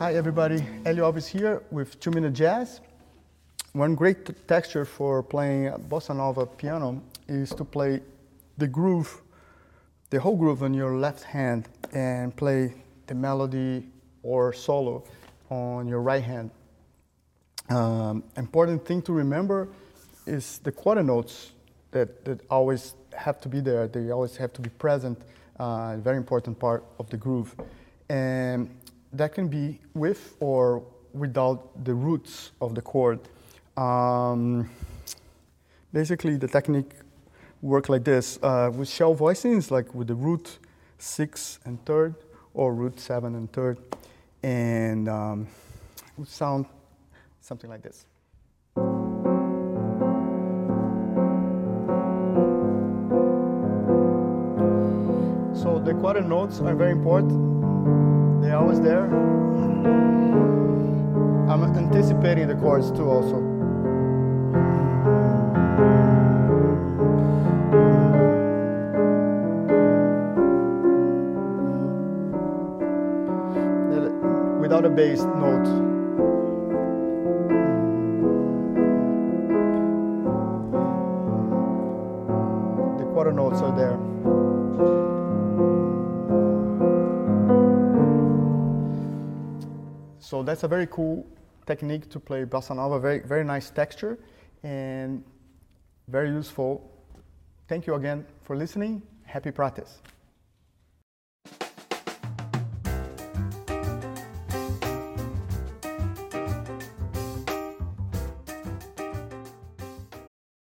Hi everybody, Helio Alves here with Two Minute Jazz. One great t- texture for playing bossa nova piano is to play the groove, the whole groove on your left hand and play the melody or solo on your right hand. Um, important thing to remember is the quarter notes that, that always have to be there. They always have to be present. Uh, very important part of the groove, and that can be with or without the roots of the chord. Um, basically, the technique work like this uh, with shell voicings, like with the root six and third, or root seven and third, and um, would sound something like this. So the quarter notes are very important. They're always there. I'm anticipating the chords too also. Without a bass note. The quarter notes are there. So that's a very cool technique to play bossa nova. Very, very nice texture and very useful. Thank you again for listening. Happy practice.